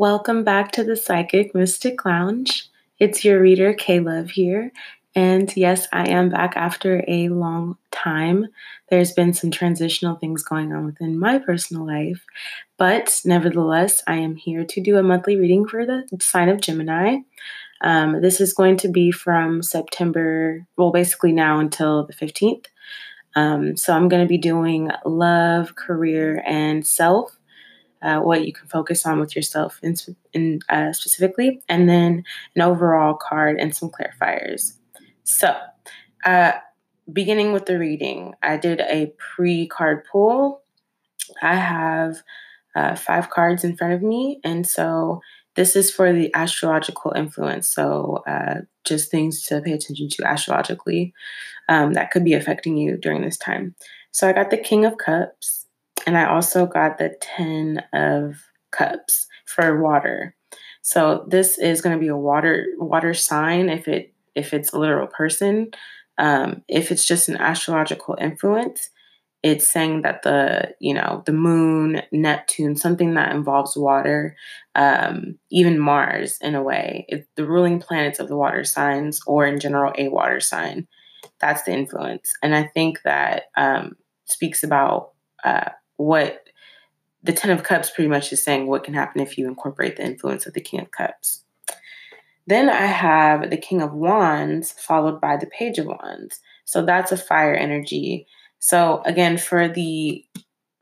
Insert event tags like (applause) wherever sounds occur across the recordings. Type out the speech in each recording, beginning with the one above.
Welcome back to the Psychic Mystic Lounge. It's your reader, Love here. And yes, I am back after a long time. There's been some transitional things going on within my personal life, but nevertheless, I am here to do a monthly reading for the sign of Gemini. Um, this is going to be from September, well, basically now until the 15th. Um, so I'm going to be doing love, career, and self uh, what you can focus on with yourself in, in uh, specifically, and then an overall card and some clarifiers. So, uh, beginning with the reading, I did a pre card pull. I have uh, five cards in front of me, and so this is for the astrological influence. So, uh, just things to pay attention to astrologically um, that could be affecting you during this time. So, I got the King of Cups. And I also got the 10 of cups for water. So this is going to be a water water sign if it if it's a literal person. Um, if it's just an astrological influence, it's saying that the you know the moon, Neptune, something that involves water, um, even Mars in a way, it, the ruling planets of the water signs, or in general a water sign. That's the influence, and I think that um, speaks about uh, what the Ten of Cups pretty much is saying what can happen if you incorporate the influence of the King of Cups. Then I have the King of Wands followed by the Page of Wands. So that's a fire energy. So again, for the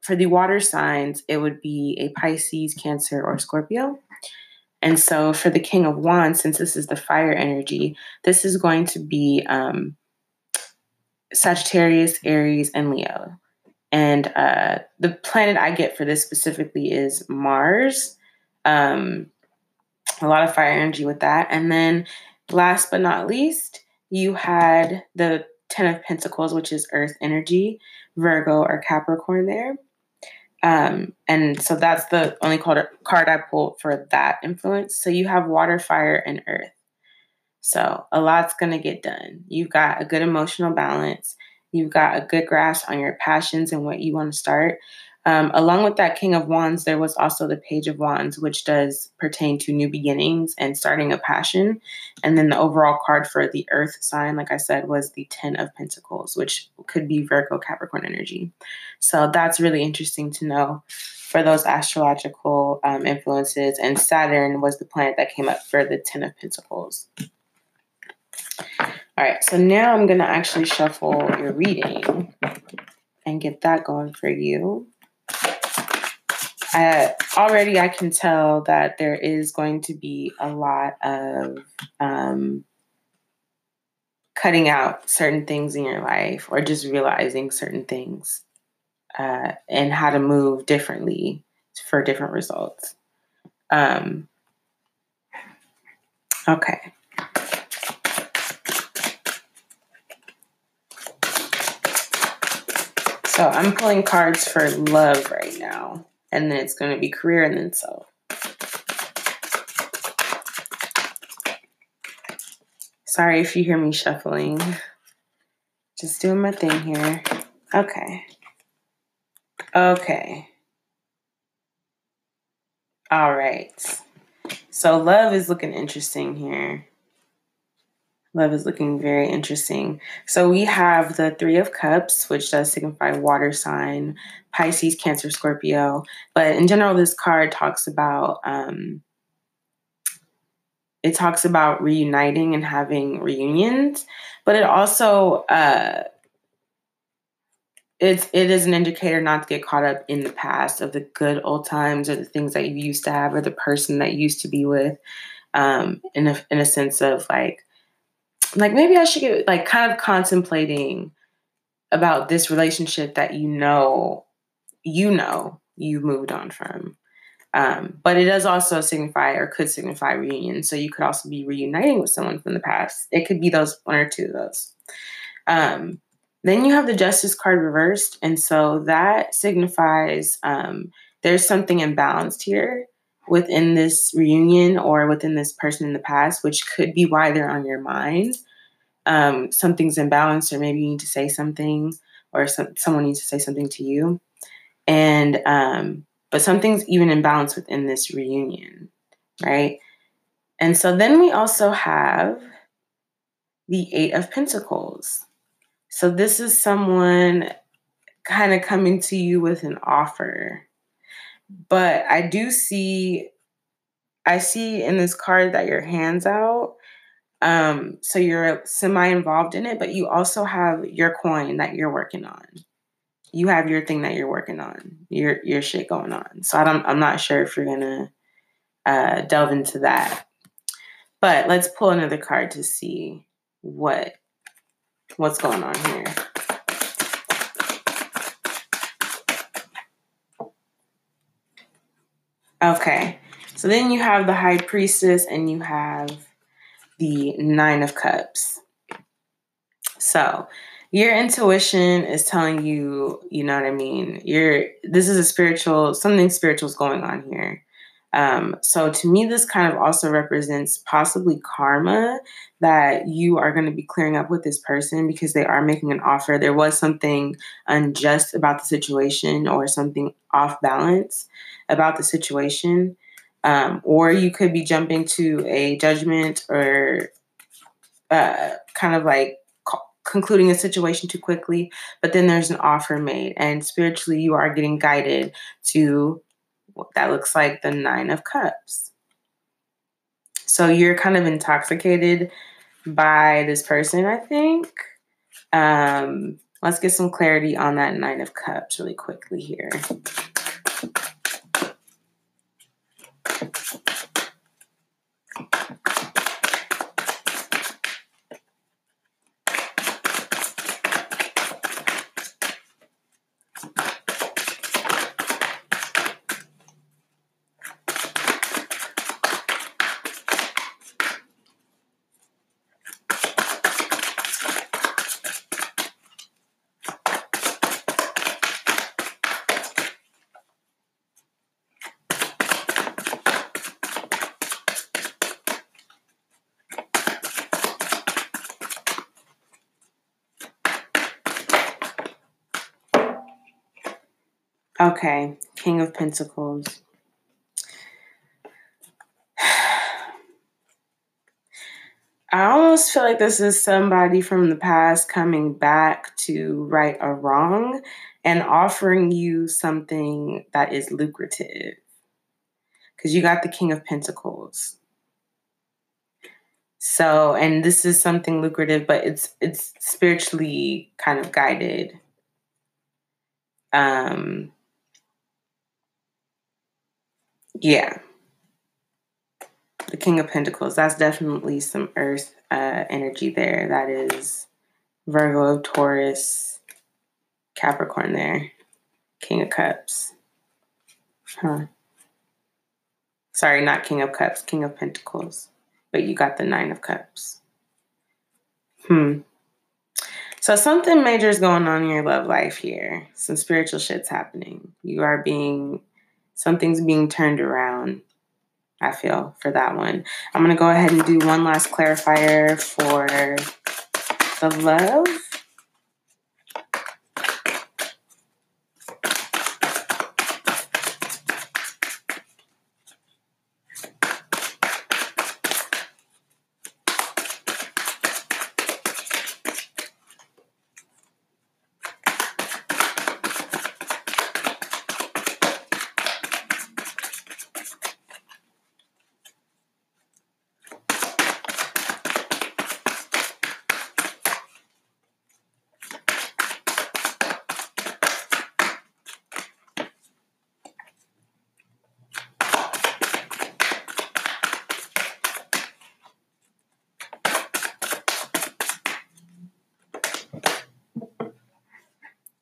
for the water signs, it would be a Pisces, Cancer, or Scorpio. And so for the King of Wands, since this is the fire energy, this is going to be um, Sagittarius, Aries, and Leo. And uh, the planet I get for this specifically is Mars. Um, a lot of fire energy with that. And then last but not least, you had the Ten of Pentacles, which is Earth energy, Virgo or Capricorn there. Um, and so that's the only card, card I pulled for that influence. So you have water, fire, and earth. So a lot's going to get done. You've got a good emotional balance. You've got a good grasp on your passions and what you want to start. Um, along with that King of Wands, there was also the Page of Wands, which does pertain to new beginnings and starting a passion. And then the overall card for the Earth sign, like I said, was the Ten of Pentacles, which could be Virgo Capricorn energy. So that's really interesting to know for those astrological um, influences. And Saturn was the planet that came up for the Ten of Pentacles. All right, so now I'm going to actually shuffle your reading and get that going for you. Uh, already, I can tell that there is going to be a lot of um, cutting out certain things in your life or just realizing certain things uh, and how to move differently for different results. Um, okay. So I'm pulling cards for love right now. And then it's going to be career and then self. Sorry if you hear me shuffling. Just doing my thing here. Okay. Okay. All right. So love is looking interesting here. Love is looking very interesting. So we have the Three of Cups, which does signify water sign, Pisces, Cancer, Scorpio. But in general, this card talks about um, it talks about reuniting and having reunions, but it also uh, it's it is an indicator not to get caught up in the past of the good old times or the things that you used to have or the person that you used to be with. Um, in a in a sense of like like maybe I should get like kind of contemplating about this relationship that you know you know you moved on from. Um, but it does also signify or could signify reunion. So you could also be reuniting with someone from the past. It could be those one or two of those. Um, then you have the justice card reversed. And so that signifies um, there's something imbalanced here within this reunion or within this person in the past, which could be why they're on your mind. Um, something's imbalanced, or maybe you need to say something, or some, someone needs to say something to you. And, um, but something's even imbalanced within this reunion. right? And so then we also have the Eight of Pentacles. So this is someone kind of coming to you with an offer. But I do see I see in this card that your hands out. Um, so you're semi involved in it, but you also have your coin that you're working on. You have your thing that you're working on, your your shit going on. So I don't, I'm not sure if you're gonna uh, delve into that. But let's pull another card to see what what's going on here. Okay. So then you have the high priestess and you have the nine of cups. So your intuition is telling you, you know what I mean? You're this is a spiritual, something spiritual is going on here. Um, so to me, this kind of also represents possibly karma that you are going to be clearing up with this person because they are making an offer. There was something unjust about the situation or something off balance about the situation. Um, or you could be jumping to a judgment or uh, kind of like concluding a situation too quickly. But then there's an offer made, and spiritually, you are getting guided to that looks like the Nine of Cups. So you're kind of intoxicated by this person, I think. Um, let's get some clarity on that Nine of Cups really quickly here. Okay, King of Pentacles. (sighs) I almost feel like this is somebody from the past coming back to right a wrong and offering you something that is lucrative. Because you got the King of Pentacles. So, and this is something lucrative, but it's it's spiritually kind of guided. Um yeah. The King of Pentacles. That's definitely some earth uh, energy there. That is Virgo, Taurus, Capricorn there. King of Cups. Huh. Sorry, not King of Cups, King of Pentacles. But you got the Nine of Cups. Hmm. So something major is going on in your love life here. Some spiritual shit's happening. You are being something's being turned around. I feel for that one. I'm going to go ahead and do one last clarifier for the love.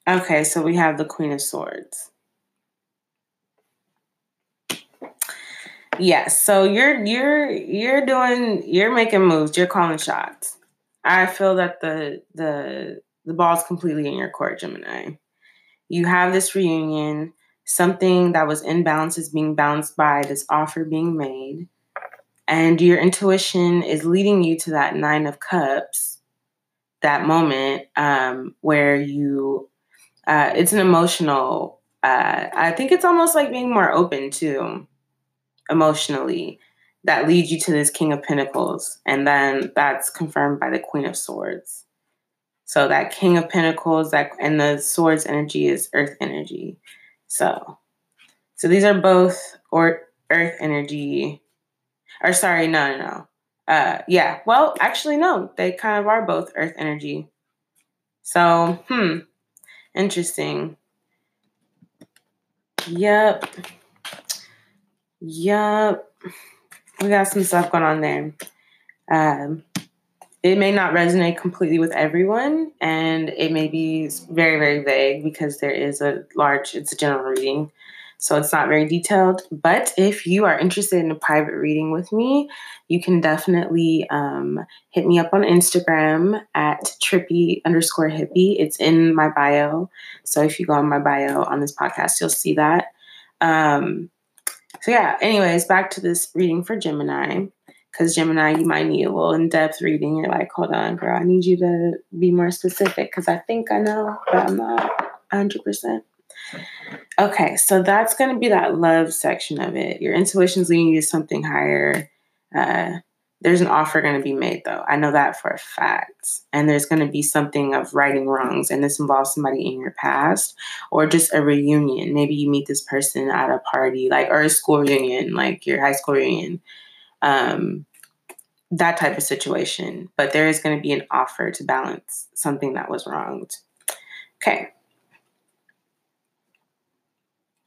Okay, so we have the Queen of Swords. Yes, so you're you're you're doing you're making moves, you're calling shots. I feel that the the the ball's completely in your court, Gemini. You have this reunion, something that was in balance is being balanced by this offer being made, and your intuition is leading you to that nine of cups, that moment um, where you uh, it's an emotional. Uh, I think it's almost like being more open to emotionally, that leads you to this King of Pentacles. And then that's confirmed by the Queen of Swords. So that King of Pentacles, that and the Swords energy is Earth energy. So, so these are both or Earth energy. Or sorry, no, no, no. Uh, yeah. Well, actually, no. They kind of are both Earth energy. So, hmm, interesting. Yep. Yep. We got some stuff going on there. Um, it may not resonate completely with everyone, and it may be very, very vague because there is a large, it's a general reading. So it's not very detailed. But if you are interested in a private reading with me, you can definitely um, hit me up on Instagram at trippy underscore hippie. It's in my bio. So if you go on my bio on this podcast, you'll see that. Um, so yeah, anyways, back to this reading for Gemini. Because Gemini, you might need a little in depth reading. You're like, hold on, girl, I need you to be more specific because I think I know, but I'm not 100%. Okay, so that's going to be that love section of it. Your intuition's leading you to something higher. Uh, there's an offer going to be made, though. I know that for a fact. And there's going to be something of righting wrongs, and this involves somebody in your past or just a reunion. Maybe you meet this person at a party, like or a school reunion, like your high school reunion. Um, that type of situation. But there is going to be an offer to balance something that was wronged. Okay.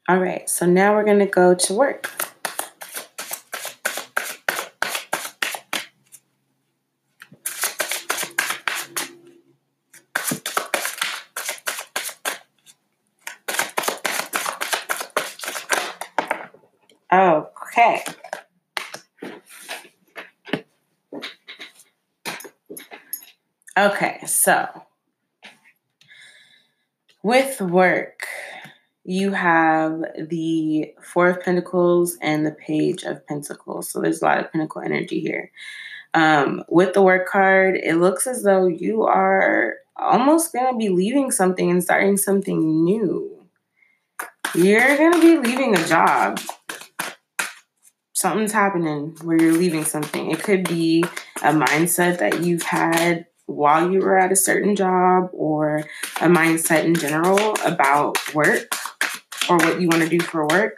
All right, so now we're to go to work. Okay. Okay, so with work, you have the Four of Pentacles and the Page of Pentacles. So there's a lot of Pentacle energy here. Um, with the work card, it looks as though you are almost going to be leaving something and starting something new. You're going to be leaving a job. Something's happening where you're leaving something. It could be a mindset that you've had while you were at a certain job or a mindset in general about work or what you want to do for work,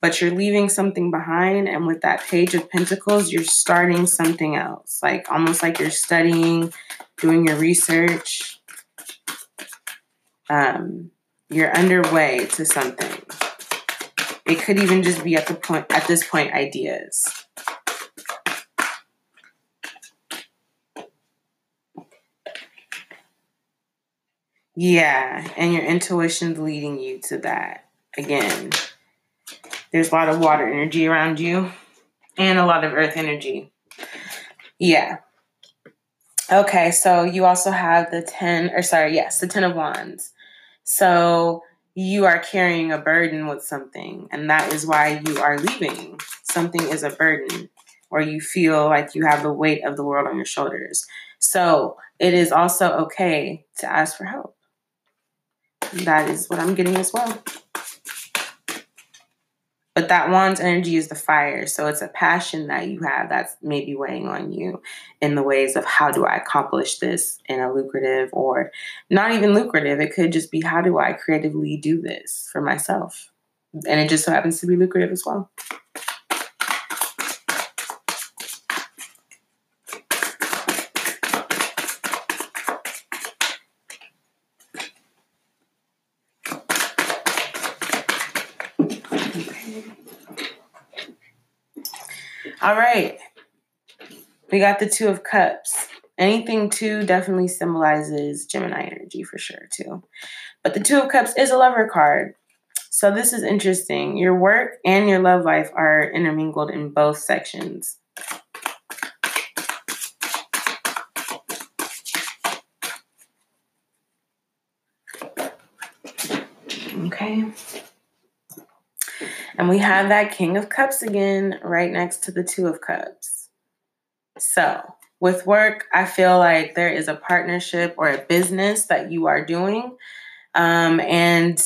but you're leaving something behind. And with that page of pentacles, you're starting something else, like almost like you're studying, doing your research. Um, you're underway to something. It could even just be at the point at this point ideas. Yeah, and your intuition's leading you to that again, there's a lot of water energy around you and a lot of earth energy. Yeah. Okay, so you also have the 10, or sorry, yes, the 10 of Wands. So you are carrying a burden with something, and that is why you are leaving. Something is a burden, or you feel like you have the weight of the world on your shoulders. So it is also okay to ask for help. That is what I'm getting as well. But that wand's energy is the fire. So it's a passion that you have that's maybe weighing on you in the ways of how do I accomplish this in a lucrative or not even lucrative. It could just be how do I creatively do this for myself? And it just so happens to be lucrative as well. All right. We got the Two of Cups. Anything two definitely symbolizes Gemini energy for sure, too. But the Two of Cups is a lover card. So this is interesting. Your work and your love life are intermingled in both sections. Okay. And we have that King of Cups again right next to the Two of Cups. So, with work, I feel like there is a partnership or a business that you are doing, um, and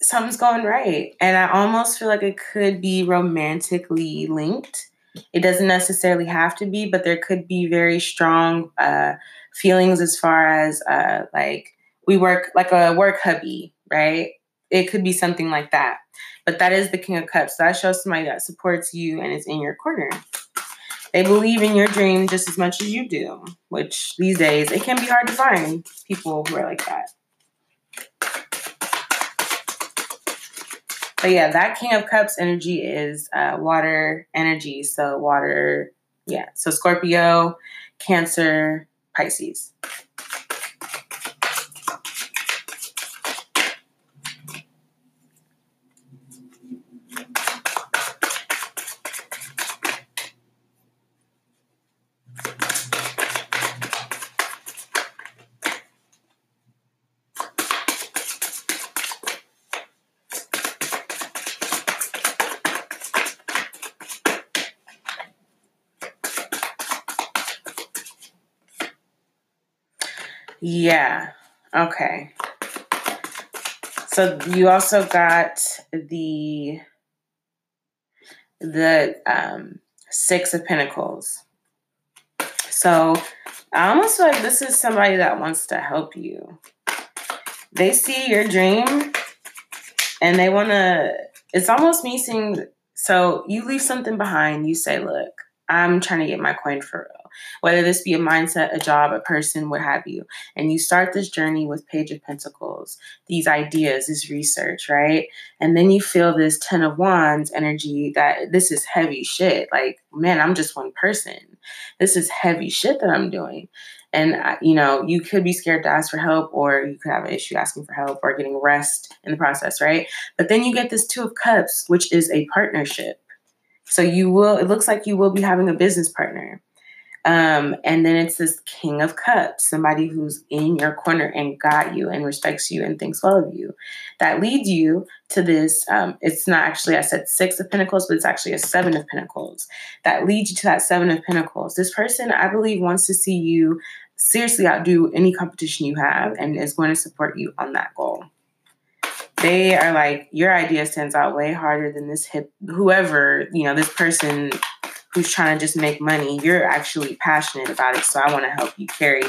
something's going right. And I almost feel like it could be romantically linked It doesn't necessarily have to be, but there could be very strong uh, feelings as far as uh, like we work like a work hubby, right? It could be something like that. But that is the King of Cups. So that shows somebody that supports you and is in your corner. They believe in your dream just as much as you do, which these days it can be hard to find people who are like that. But yeah, that King of Cups energy is uh, water energy. So, water, yeah. So, Scorpio, Cancer, Pisces. Yeah. Okay. So you also got the the um, six of pentacles. So I almost feel like this is somebody that wants to help you. They see your dream and they want to, it's almost me seeing, so you leave something behind. You say, look, I'm trying to get my coin for real whether this be a mindset, a job, a person, what have you. And you start this journey with Page of Pentacles, these ideas, this research, right? And then you feel this Ten of Wands energy that this is heavy shit. Like, man, I'm just one person. This is heavy shit that I'm doing. And, uh, you know, you could be scared to ask for help, or you could have an issue asking for help or getting rest in the process, right? But then you get this Two of Cups, which is a partnership. So you will, it looks like you will be having a business partner. Um, and then it's this King of Cups, somebody who's in your corner and got you and respects you and thinks well of you. That leads you to this. Um, it's not actually, I said six of pentacles, but it's actually a seven of pentacles. That leads you to that seven of pentacles. This person, I believe, wants to see you seriously outdo any competition you have and is going to support you on that goal. They are like, your idea stands out way harder than this hip, whoever, you know, this person who's trying to just make money, you're actually passionate about it. So I want to help you carry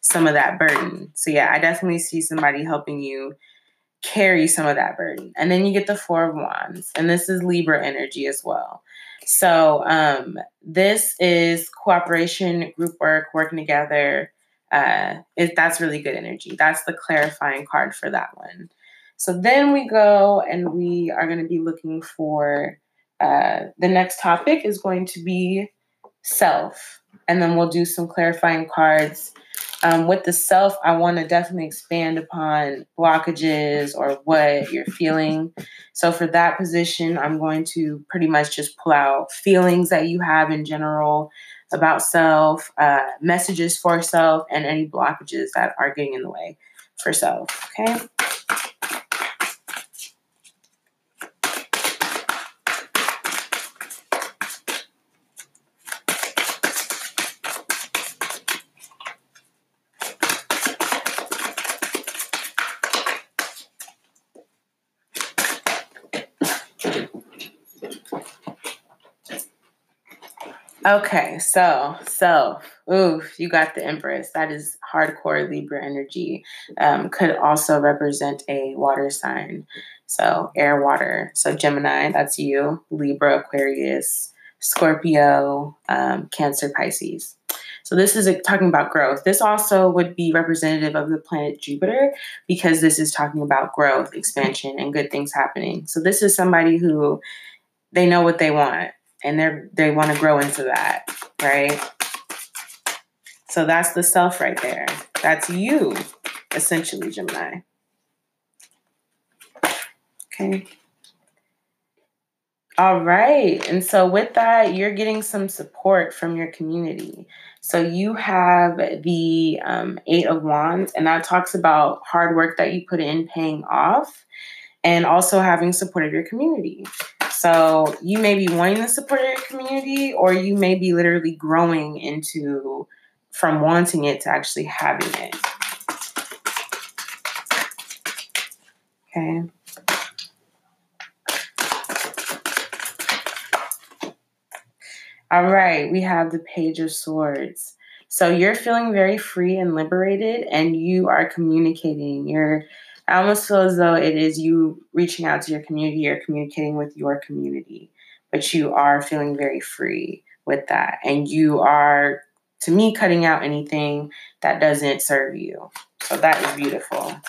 some of that burden. So yeah, I definitely see somebody helping you carry some of that burden. And then you get the Four of Wands, and this is Libra energy as well. So um, this is cooperation, group work, working together. Uh, it, that's really good energy. That's the clarifying card for that one. So then we go and we are going to be looking for uh, the next topic is going to be self. And then we'll do some clarifying cards. Um, with the self, I want to definitely expand upon blockages or what you're feeling. So, for that position, I'm going to pretty much just pull out feelings that you have in general about self, uh, messages for self, and any blockages that are getting in the way for self. Okay. Okay, so so Oof, you got the Empress. That is hardcore Libra energy. Um, could also represent a water sign. So air, water. So Gemini, that's you. Libra, Aquarius, Scorpio, um, Cancer, Pisces. So this is talking about growth. This also would be representative of the planet Jupiter because this is talking about growth, expansion, and good things happening. So this is somebody who they know what they want and they're they want to grow into that, right? So that's the self right there. That's you, essentially, Gemini. Okay. All right. And so with that, you're getting some support from your community. So you have the um, Eight of Wands, and that talks about hard work that you put in paying off and also having support of your community. So you may be wanting the support your community, or you may be literally growing into from wanting it to actually having it. Okay. All right, we have the Page of Swords. So you're feeling very free and liberated, and you are communicating. You're, I almost feel as though it is you reaching out to your community or communicating with your community, but you are feeling very free with that. And you are, to me, cutting out anything that doesn't serve you. So that is beautiful.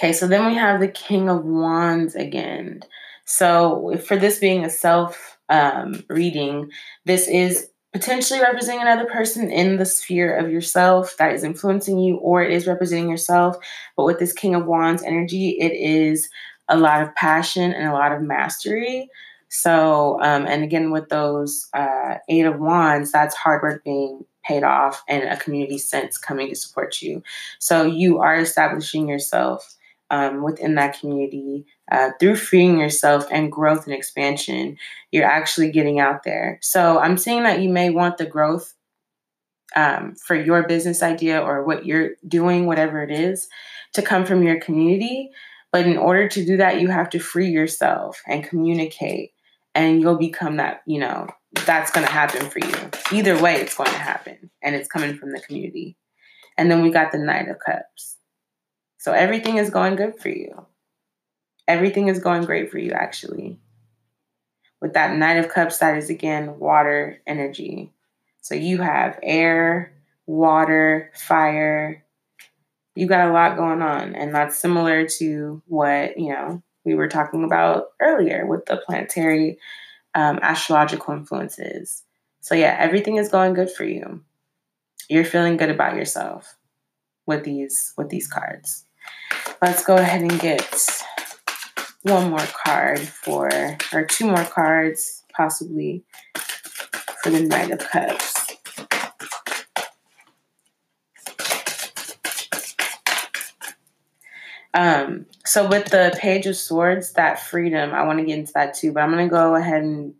Okay, so then we have the King of Wands again. So for this being a self um, reading, this is potentially representing another person in the sphere of yourself that is influencing you, or it is representing yourself. But with this King of Wands energy, it is a lot of passion and a lot of mastery. So, um, and again, with those uh, Eight of Wands, that's hard work being paid off and a community sense coming to support you. So, you are establishing yourself um, within that community uh, through freeing yourself and growth and expansion you're actually getting out there. So i'm saying that you may want the growth um, for your business idea or what you're doing whatever it is to come from your community. But in order to do that you have to free yourself and communicate and you'll become that you know that's going to happen for you. Either way it's going to happen and it's coming from the community. And then we got the knight of cups so everything is going good for you. Everything is going great for you, actually. With that Knight of Cups, that is again water energy. So you have air, water, fire. You got a lot going on. And that's similar to what, you know, we were talking about earlier with the planetary um, astrological influences. So, yeah, everything is going good for you. You're feeling good about yourself with these with these cards. Let's go ahead and get one more card for, or two more cards possibly for the Knight of Cups. Um, so with the Page of Swords, that freedom, I want to get into that too, but I'm going to go ahead and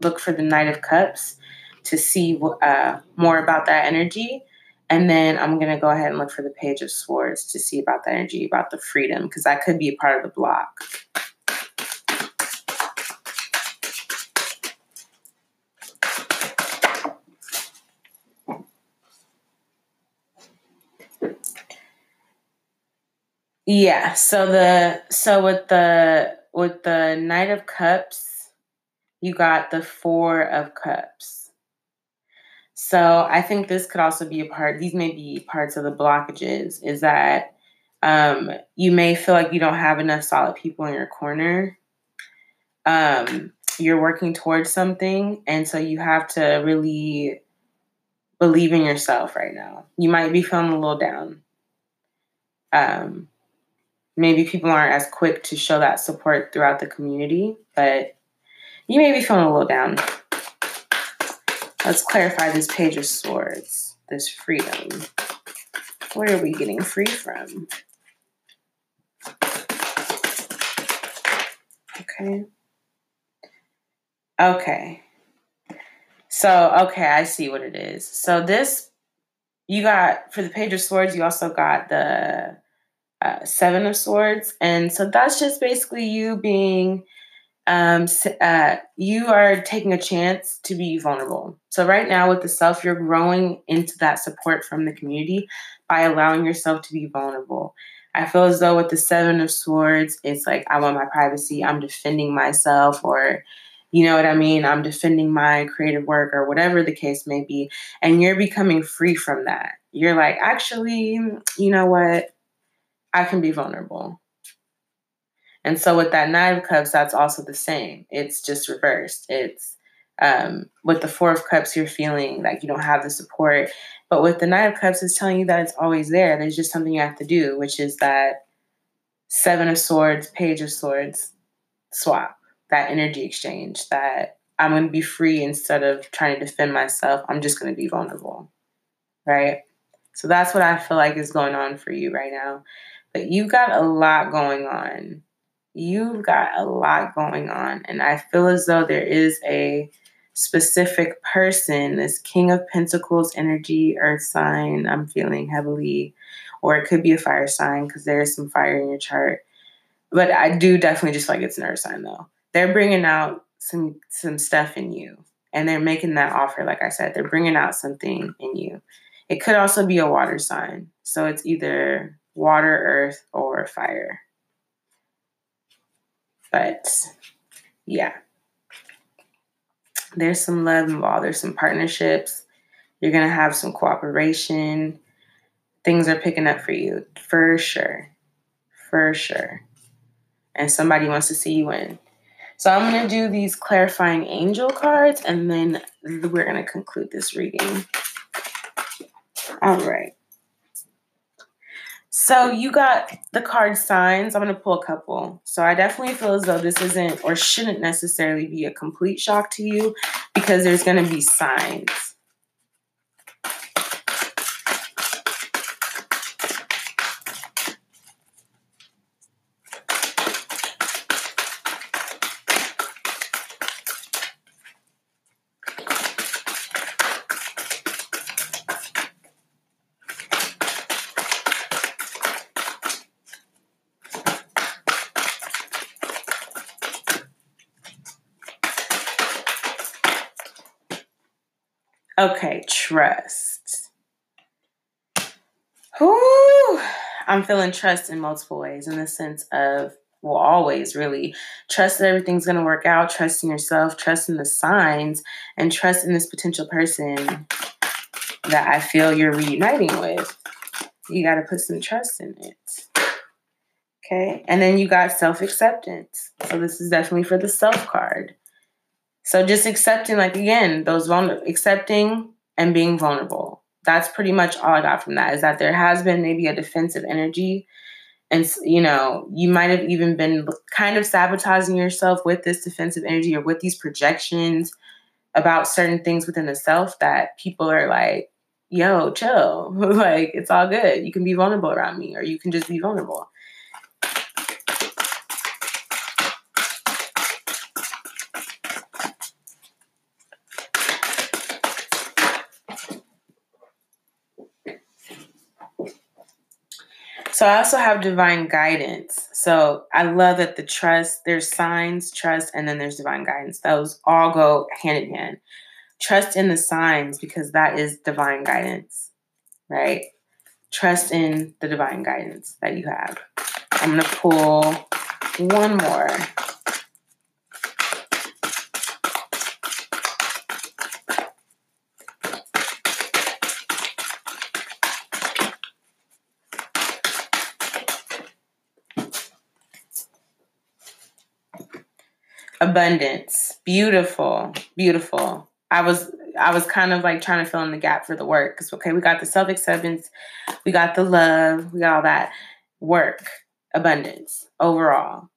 look for the Knight of Cups to see uh, more about that energy. And then I'm going to go ahead and look for the Page of Swords to see about the energy, about the freedom, because that could be a part of the block. Yeah, so the so with the with the Knight of Cups, you got the 4 of Cups. So I think this could also be a part, these may be parts of the blockages, is that um, you may feel like you don't have enough solid people in your corner. Um, you're working towards something, and so you have to really believe in yourself right now. You might be feeling a little down. Um, maybe people aren't as quick to show that support throughout the community, but you may be feeling a little down. Let's clarify this page of swords, this freedom. Where are we getting free from? Okay. Okay. So, okay, I see what it is. So, this, you got, for the Page of Swords, you also got the uh, Seven of Swords. And so that's just basically you being um, uh, you are taking a chance to be vulnerable. So, right now, with the self, you're growing into that support from the community by allowing yourself to be vulnerable. I feel as though with the Seven of Swords, it's like, I want my privacy, I'm defending myself, or you know what I mean? I'm defending my creative work, or whatever the case may be. And you're becoming free from that. You're like, actually, you know what? I can be vulnerable. And so with that nine of cups, that's also the same. It's just reversed. It's um, with the four of cups, you're feeling like you don't have the support. But with the nine of cups, it's telling you that it's always there. There's just something you have to do, which is that seven of swords, page of swords swap, that energy exchange, that I'm going to be free instead of trying to defend myself. I'm just going to be vulnerable. Right? So that's what I feel like is going on for you right now. But you've got a lot going on you've got a lot going on. And I feel as though there is a specific person, this King of Pentacles energy, earth sign, I'm feeling heavily, or it could be a fire sign because there is some fire in your chart. But I do definitely just like it's an earth sign though. They're bringing out some some stuff in you and they're making that offer like I said, they're bringing out something in you. It could also be a water sign. So it's either water, earth, or fire. But yeah, there's some love involved, there's some partnerships. You're going to have some cooperation. Things are picking up for you for sure. For sure. And somebody wants to see you win. So I'm going to do these clarifying angel cards and then we're going to conclude this reading. All right. So you got the card signs. I'm going to pull a couple. So I definitely feel as though this isn't or shouldn't necessarily be a complete shock to you because there's going to be signs. Okay, trust. Whew. I'm feeling trust in multiple ways in the sense of, well, always really trust that everything's going to work out, trust in yourself, trust in the signs, and trust in this potential person that I feel you're reuniting with. You got to put some trust in it. Okay. And then you got self acceptance. So this is definitely for the self card. So just accepting, like again, those vulnerable, accepting and being vulnerable. That's pretty much all I got from that. Is that there has been maybe a defensive energy, and you know, you might have even been kind of sabotaging yourself with this defensive energy or with these projections about certain things within the self that people are like, "Yo, chill, (laughs) like it's all good. You can be vulnerable around me, or you can just be vulnerable." So I also have divine guidance. So I love that the trust, there's signs, trust, and then there's divine guidance. Those all go hand in hand. Trust in the signs because that is divine guidance, right? Trust in the divine guidance that you have. I'm going to pull one more. Abundance. Beautiful beautiful. I was i was kind of like trying to fill in the gap for the work because okay we got the self-acceptance we got the love we got all that work abundance overall.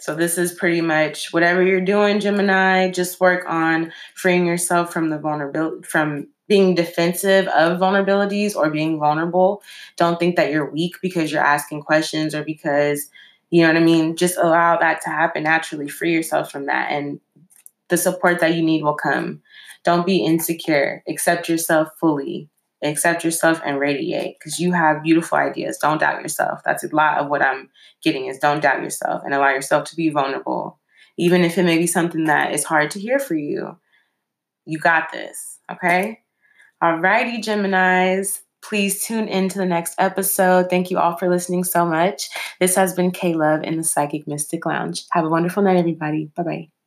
So this is pretty much whatever you're doing gemini just work on freeing yourself from the vulnerability from being defensive of vulnerabilities or being vulnerable. Don't think that you're weak because you're asking questions or because you know what I mean? Just allow that to happen naturally. Free yourself from that. And the support that you need will come. Don't be insecure. Accept yourself fully. Accept yourself and radiate because you have beautiful ideas. Don't doubt yourself. That's a lot of what I'm getting is don't doubt yourself and allow yourself to be vulnerable. Even if it may be something that is hard to hear for you. You got this. Okay? Alrighty, Geminis. Please tune in to the next episode. Thank you all for listening so much. This has been Love in the Psychic Mystic Lounge. Have a wonderful night, everybody. Bye bye.